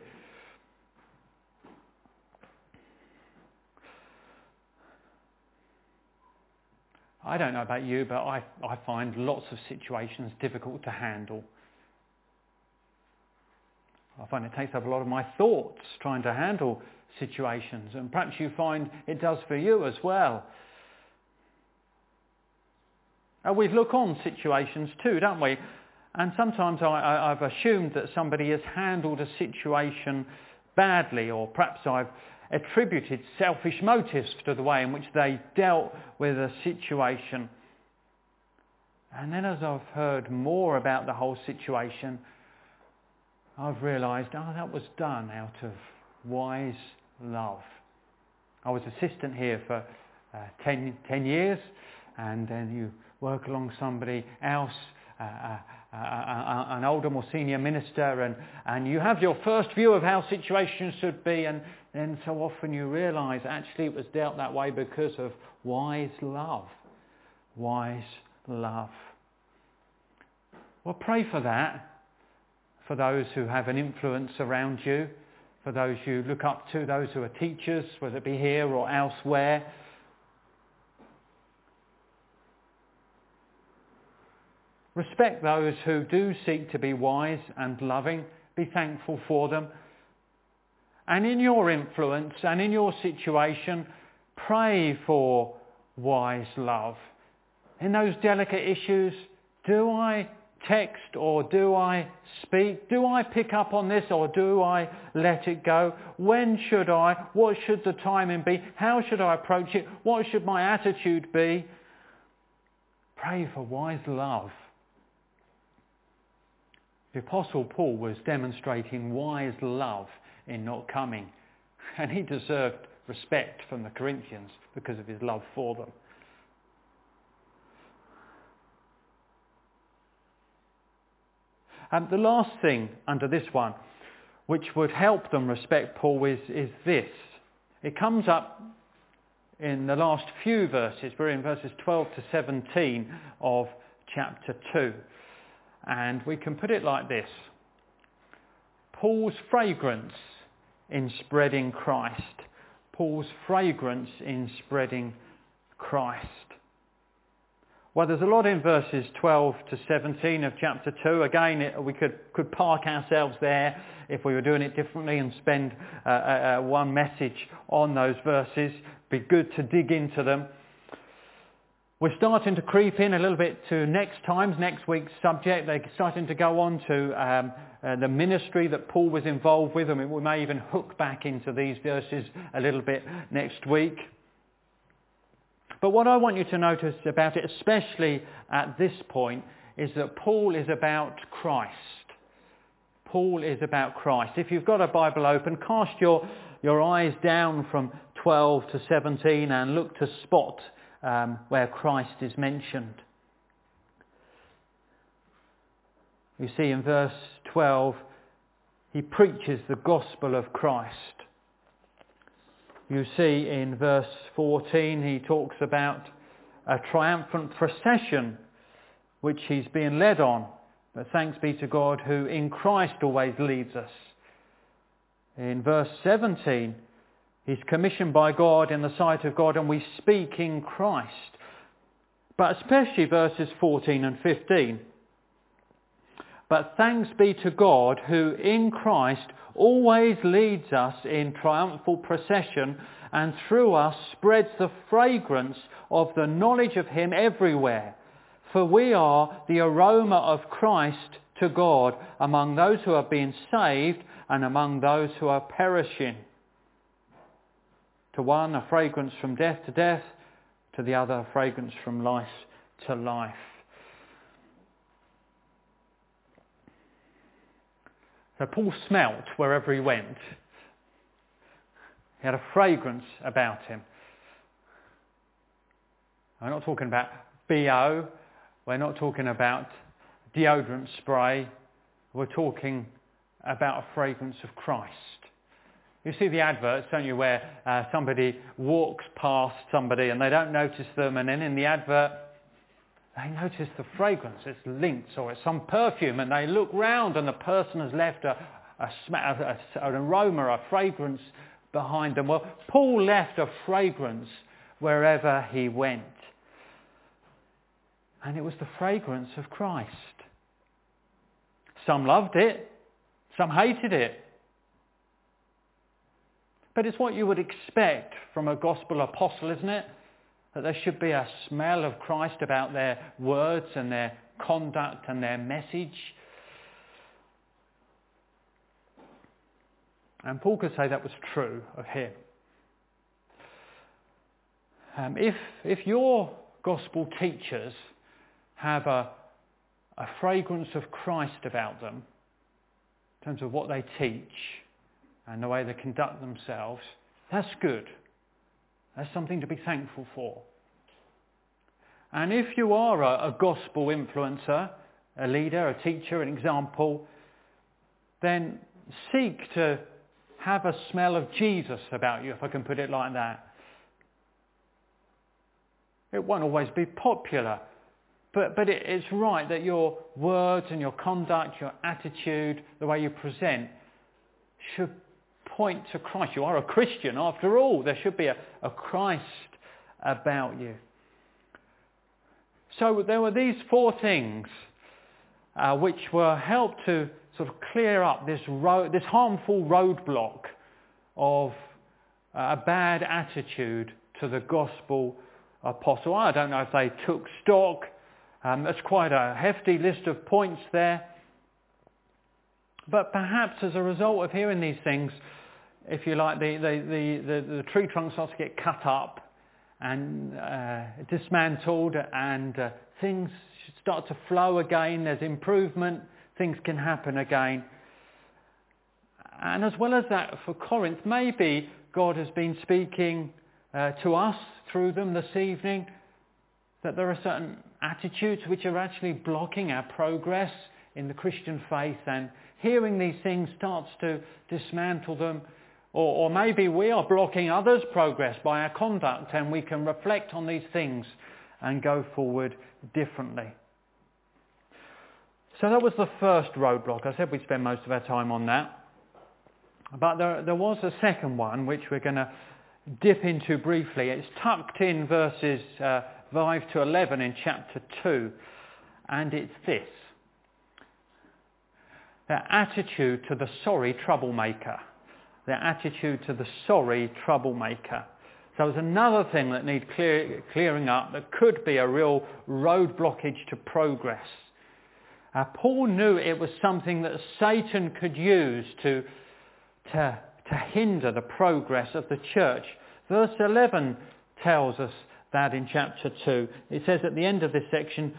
I don't know about you, but I, I find lots of situations difficult to handle. I find it takes up a lot of my thoughts trying to handle situations, and perhaps you find it does for you as well. And we look on situations too, don't we? And sometimes I, have assumed that somebody has handled a situation badly, or perhaps I've attributed selfish motives to the way in which they dealt with a situation. And then as I've heard more about the whole situation, I've realised, oh, that was done out of wise love. I was assistant here for uh, ten, 10 years, and then you work along somebody else, uh, uh, uh, uh, an older, more senior minister, and, and you have your first view of how situations should be, and then so often you realise actually it was dealt that way because of wise love. Wise love. Well, pray for that for those who have an influence around you, for those you look up to, those who are teachers, whether it be here or elsewhere. Respect those who do seek to be wise and loving. Be thankful for them. And in your influence and in your situation, pray for wise love. In those delicate issues, do I text or do I speak? Do I pick up on this or do I let it go? When should I? What should the timing be? How should I approach it? What should my attitude be? Pray for wise love. The Apostle Paul was demonstrating wise love in not coming, and he deserved respect from the Corinthians because of his love for them. And the last thing under this one, which would help them respect Paul, is, is this. It comes up in the last few verses. We're in verses 12 to 17 of chapter 2. And we can put it like this. Paul's fragrance in spreading Christ. Paul's fragrance in spreading Christ. Well, there's a lot in verses 12 to 17 of chapter 2. Again, it, we could, could park ourselves there if we were doing it differently and spend uh, uh, uh, one message on those verses. Be good to dig into them. We're starting to creep in a little bit to next time's, next week's subject. They're starting to go on to um, uh, the ministry that Paul was involved with, and we may even hook back into these verses a little bit next week. But what I want you to notice about it, especially at this point, is that Paul is about Christ. Paul is about Christ. If you've got a Bible open, cast your, your eyes down from 12 to 17 and look to spot um, where Christ is mentioned. You see in verse 12, he preaches the gospel of Christ. You see in verse 14 he talks about a triumphant procession which he's being led on. But thanks be to God who in Christ always leads us. In verse 17 he's commissioned by God in the sight of God and we speak in Christ. But especially verses 14 and 15. But thanks be to God who in Christ always leads us in triumphal procession and through us spreads the fragrance of the knowledge of him everywhere. For we are the aroma of Christ to God among those who are being saved and among those who are perishing. To one, a fragrance from death to death, to the other, a fragrance from life to life. So Paul smelt wherever he went. He had a fragrance about him. We're not talking about BO. We're not talking about deodorant spray. We're talking about a fragrance of Christ. You see the adverts, don't you, where uh, somebody walks past somebody and they don't notice them and then in the advert they notice the fragrance, it's Lynx or it's some perfume, and they look round and the person has left a, a, a, an aroma, a fragrance behind them. Well, Paul left a fragrance wherever he went. And it was the fragrance of Christ. Some loved it, some hated it. But it's what you would expect from a gospel apostle, isn't it? That there should be a smell of Christ about their words and their conduct and their message. And Paul could say that was true of him. Um, if, if your gospel teachers have a, a fragrance of Christ about them, in terms of what they teach and the way they conduct themselves, that's good. That's something to be thankful for. And if you are a, a gospel influencer, a leader, a teacher, an example, then seek to have a smell of Jesus about you, if I can put it like that. It won't always be popular, but, but it, it's right that your words and your conduct, your attitude, the way you present should point to Christ. You are a Christian after all. There should be a, a Christ about you. So there were these four things uh, which were helped to sort of clear up this, road, this harmful roadblock of uh, a bad attitude to the gospel apostle. I don't know if they took stock. Um, that's quite a hefty list of points there. But perhaps as a result of hearing these things, if you like, the, the, the, the, tree trunk starts to get cut up and uh, dismantled and uh, things start to flow again. There's improvement. Things can happen again. And as well as that for Corinth, maybe God has been speaking uh, to us through them this evening that there are certain attitudes which are actually blocking our progress in the Christian faith and hearing these things starts to dismantle them or, or maybe we are blocking others' progress by our conduct and we can reflect on these things and go forward differently. So that was the first roadblock. I said we'd spend most of our time on that. But there, there was a second one which we're going to dip into briefly. It's tucked in verses, uh, 5 to 11 in chapter 2, and it's this. Their attitude to the sorry troublemaker. Their attitude to the sorry troublemaker. So there's another thing that needs clear, clearing up that could be a real road blockage to progress. Uh, Paul knew it was something that Satan could use to, to, to hinder the progress of the church. Verse 11 tells us that in chapter 2. It says at the end of this section,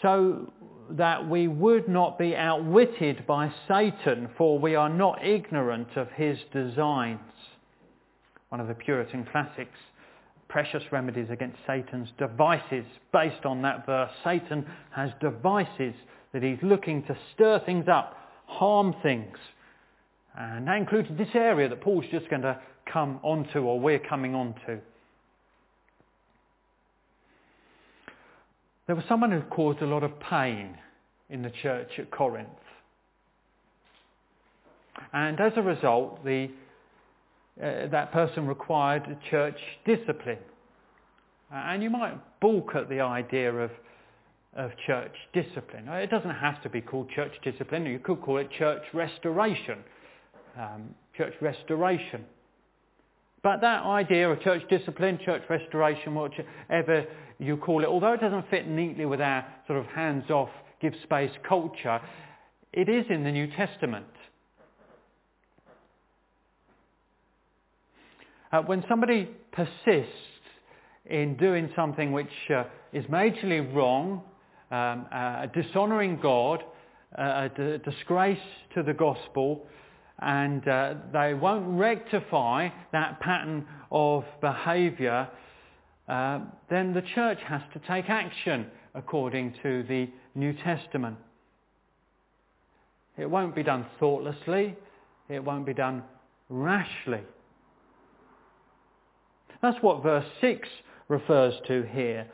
so that we would not be outwitted by Satan, for we are not ignorant of his designs. One of the Puritan classics, Precious Remedies Against Satan's Devices, based on that verse. Satan has devices that he's looking to stir things up, harm things. And that includes this area that Paul's just going to come onto, or we're coming onto. There was someone who caused a lot of pain in the church at Corinth. And as a result, the, uh, that person required church discipline. And you might balk at the idea of, of church discipline. It doesn't have to be called church discipline. You could call it church restoration. Um, church restoration. But that idea of church discipline, church restoration, whatever you call it, although it doesn't fit neatly with our sort of hands-off, give space culture, it is in the New Testament. Uh, when somebody persists in doing something which uh, is majorly wrong, um, uh, dishonouring God, uh, a d- disgrace to the gospel, and uh, they won't rectify that pattern of behaviour, uh, then the church has to take action according to the New Testament. It won't be done thoughtlessly. It won't be done rashly. That's what verse 6 refers to here.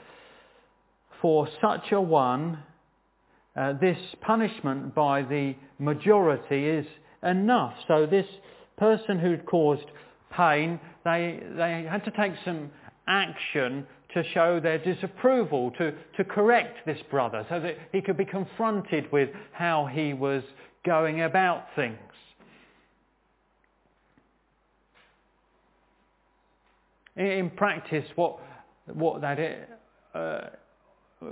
For such a one, uh, this punishment by the majority is enough. So this person who'd caused pain, they, they had to take some action to show their disapproval, to, to correct this brother so that he could be confronted with how he was going about things. In, in practice, what, what that uh,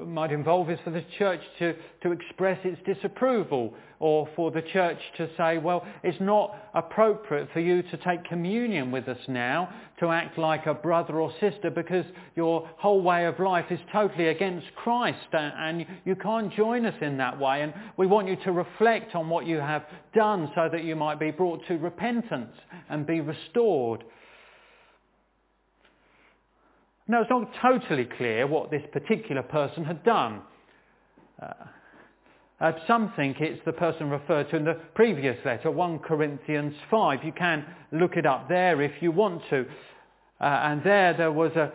might involve is for the church to, to express its disapproval or for the church to say, well, it's not appropriate for you to take communion with us now, to act like a brother or sister because your whole way of life is totally against Christ and you can't join us in that way and we want you to reflect on what you have done so that you might be brought to repentance and be restored. No, it's not totally clear what this particular person had done. Uh, uh, some think it's the person referred to in the previous letter, 1 Corinthians 5. You can look it up there if you want to. Uh, and there there was a,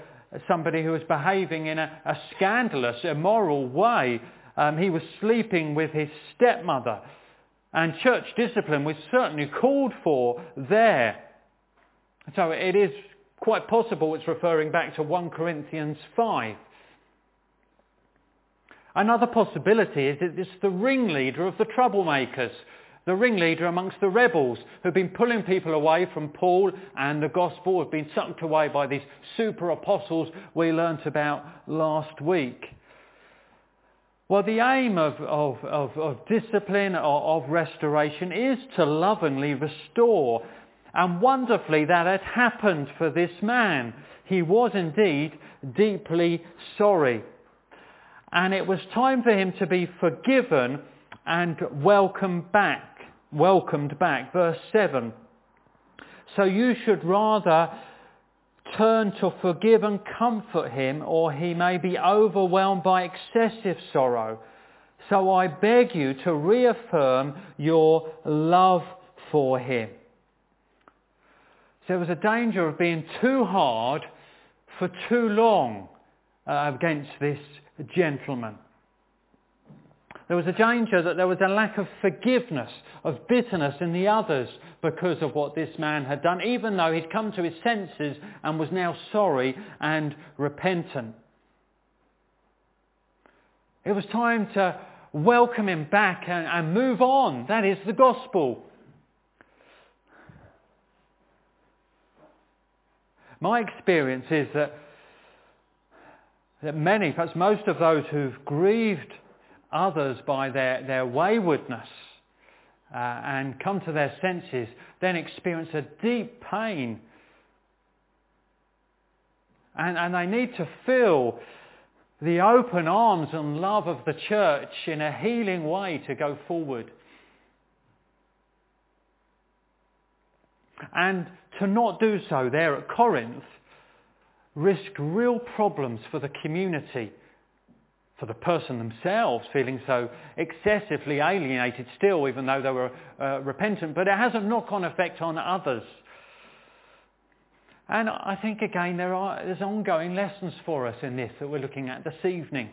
somebody who was behaving in a, a scandalous, immoral way. Um, he was sleeping with his stepmother. And church discipline was certainly called for there. So it is Quite possible it's referring back to 1 Corinthians 5. Another possibility is that it's the ringleader of the troublemakers, the ringleader amongst the rebels who've been pulling people away from Paul and the gospel, have been sucked away by these super apostles we learnt about last week. Well, the aim of, of, of, of discipline, or of restoration, is to lovingly restore and wonderfully that had happened for this man. He was indeed deeply sorry. And it was time for him to be forgiven and welcomed back. Welcomed back. Verse 7. So you should rather turn to forgive and comfort him, or he may be overwhelmed by excessive sorrow. So I beg you to reaffirm your love for him. There was a danger of being too hard for too long uh, against this gentleman. There was a danger that there was a lack of forgiveness, of bitterness in the others because of what this man had done, even though he'd come to his senses and was now sorry and repentant. It was time to welcome him back and, and move on. That is the gospel. My experience is that, that many, perhaps most of those who've grieved others by their, their waywardness uh, and come to their senses, then experience a deep pain. And, and they need to feel the open arms and love of the church in a healing way to go forward. And to not do so there at Corinth risked real problems for the community, for the person themselves feeling so excessively alienated still, even though they were uh, repentant. But it has a knock-on effect on others. And I think again there are there's ongoing lessons for us in this that we're looking at this evening.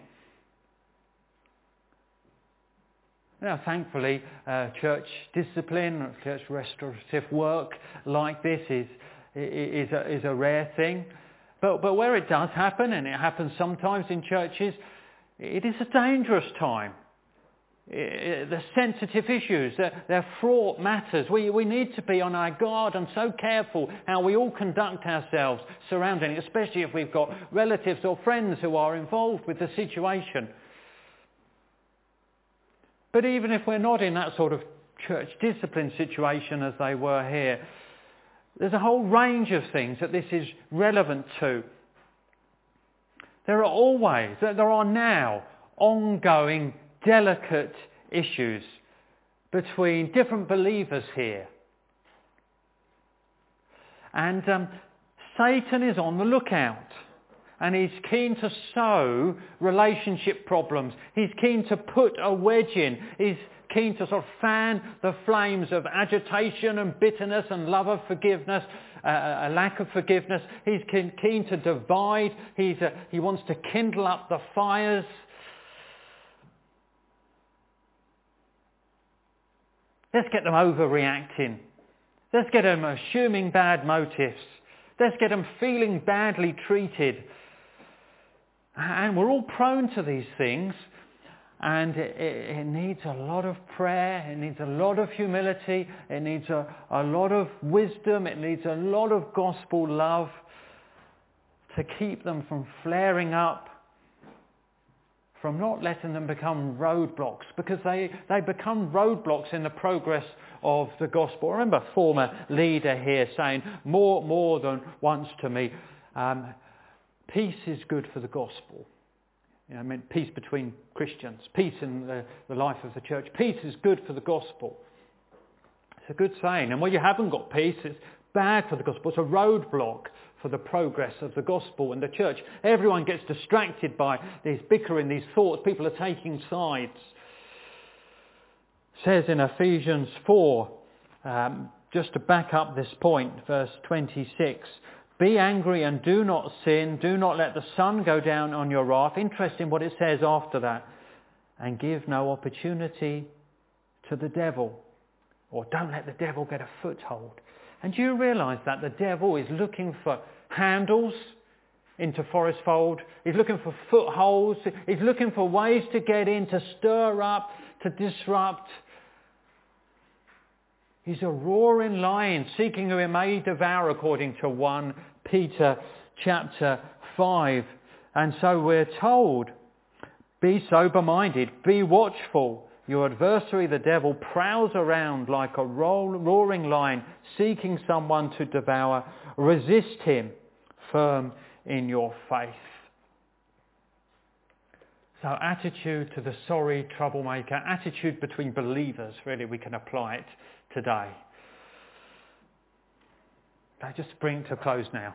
Now, thankfully, uh, church discipline, church restorative work like this is, is, a, is a rare thing. But, but where it does happen, and it happens sometimes in churches, it is a dangerous time. The sensitive issues, they're, they're fraught matters. We, we need to be on our guard and so careful how we all conduct ourselves surrounding, especially if we've got relatives or friends who are involved with the situation. But even if we're not in that sort of church discipline situation as they were here, there's a whole range of things that this is relevant to. There are always, there are now ongoing delicate issues between different believers here. And um, Satan is on the lookout and he's keen to sow relationship problems. He's keen to put a wedge in. He's keen to sort of fan the flames of agitation and bitterness and love of forgiveness, uh, a lack of forgiveness. He's keen, keen to divide. He's a, he wants to kindle up the fires. Let's get them overreacting. Let's get them assuming bad motives. Let's get them feeling badly treated. And we're all prone to these things. And it, it, needs a lot of prayer. It needs a lot of humility. It needs a, a lot of wisdom. It needs a lot of gospel love to keep them from flaring up, from not letting them become roadblocks, because they, they become roadblocks in the progress of the gospel. I remember a former leader here saying more, more than once to me, um, Peace is good for the gospel. You know, I mean, peace between Christians, peace in the, the life of the church. Peace is good for the gospel. It's a good saying. And when you haven't got peace, it's bad for the gospel. It's a roadblock for the progress of the gospel and the church. Everyone gets distracted by these bickering, these thoughts. People are taking sides. It says in Ephesians 4, um, just to back up this point, verse 26, be angry and do not sin. Do not let the sun go down on your wrath. Interesting what it says after that. And give no opportunity to the devil. Or don't let the devil get a foothold. And do you realise that the devil is looking for handles into Forest Fold? He's looking for footholds. He's looking for ways to get in, to stir up, to disrupt. He's a roaring lion seeking who he may devour according to 1 Peter chapter 5. And so we're told, be sober-minded, be watchful. Your adversary, the devil, prowls around like a roaring lion, seeking someone to devour. Resist him, firm in your faith. So attitude to the sorry troublemaker, attitude between believers, really we can apply it today. I just bring to a close now.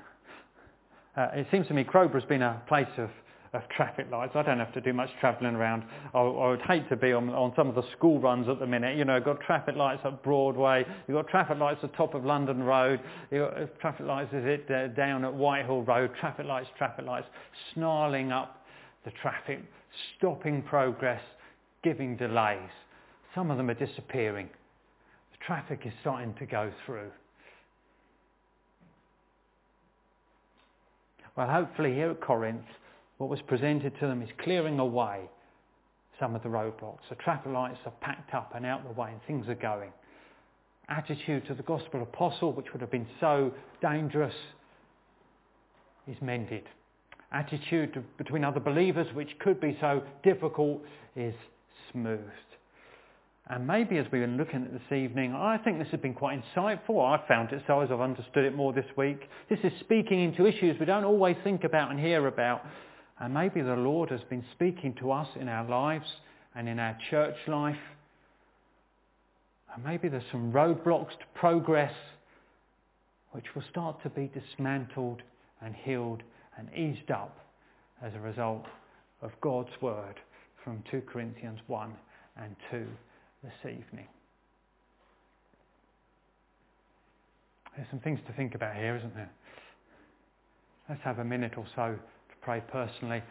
Uh, it seems to me Crowborough's been a place of, of traffic lights. I don't have to do much travelling around. I, I would hate to be on, on some of the school runs at the minute. You know, got traffic lights at Broadway. You've got traffic lights at the top of London Road. You've got uh, traffic lights is it, uh, down at Whitehall Road. Traffic lights, traffic lights, snarling up the traffic, stopping progress, giving delays. Some of them are disappearing. The traffic is starting to go through. Well, hopefully here at Corinth, what was presented to them is clearing away some of the roadblocks. The traffic lights are packed up and out of the way and things are going. Attitude to the gospel apostle, which would have been so dangerous, is mended. Attitude between other believers, which could be so difficult, is smoothed. And maybe as we've been looking at this evening, I think this has been quite insightful. I've found it so as I've understood it more this week. This is speaking into issues we don't always think about and hear about. And maybe the Lord has been speaking to us in our lives and in our church life. And maybe there's some roadblocks to progress which will start to be dismantled and healed and eased up as a result of God's word from 2 Corinthians 1 and 2 this evening. There's some things to think about here, isn't there? Let's have a minute or so to pray personally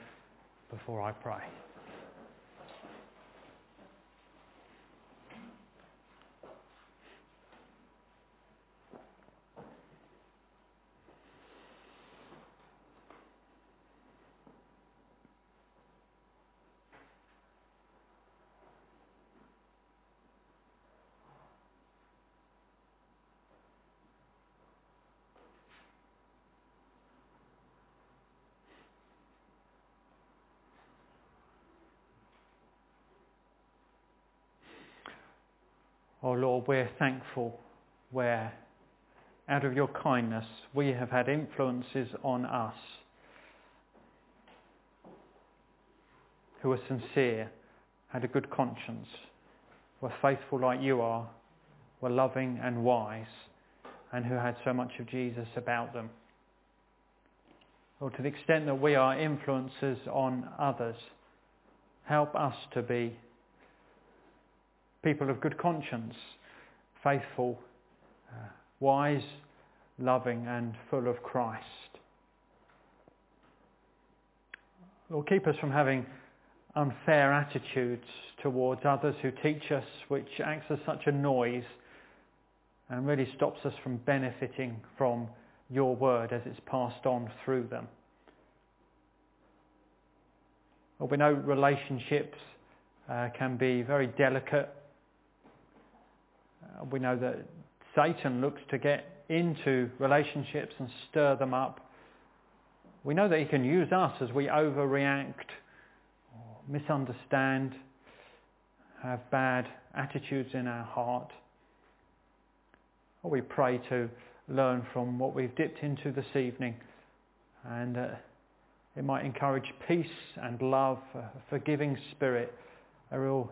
before I pray. Oh Lord, we're thankful where out of your kindness we have had influences on us who were sincere, had a good conscience, were faithful like you are, were loving and wise, and who had so much of Jesus about them. Or to the extent that we are influences on others, help us to be people of good conscience, faithful, uh, wise, loving and full of Christ. Lord, keep us from having unfair attitudes towards others who teach us, which acts as such a noise and really stops us from benefiting from your word as it's passed on through them. We know relationships uh, can be very delicate we know that Satan looks to get into relationships and stir them up. We know that he can use us as we overreact, or misunderstand, have bad attitudes in our heart. We pray to learn from what we've dipped into this evening and uh, it might encourage peace and love, a forgiving spirit, a real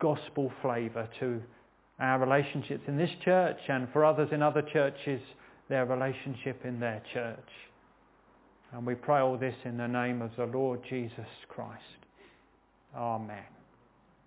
gospel flavour to our relationships in this church and for others in other churches, their relationship in their church. And we pray all this in the name of the Lord Jesus Christ. Amen.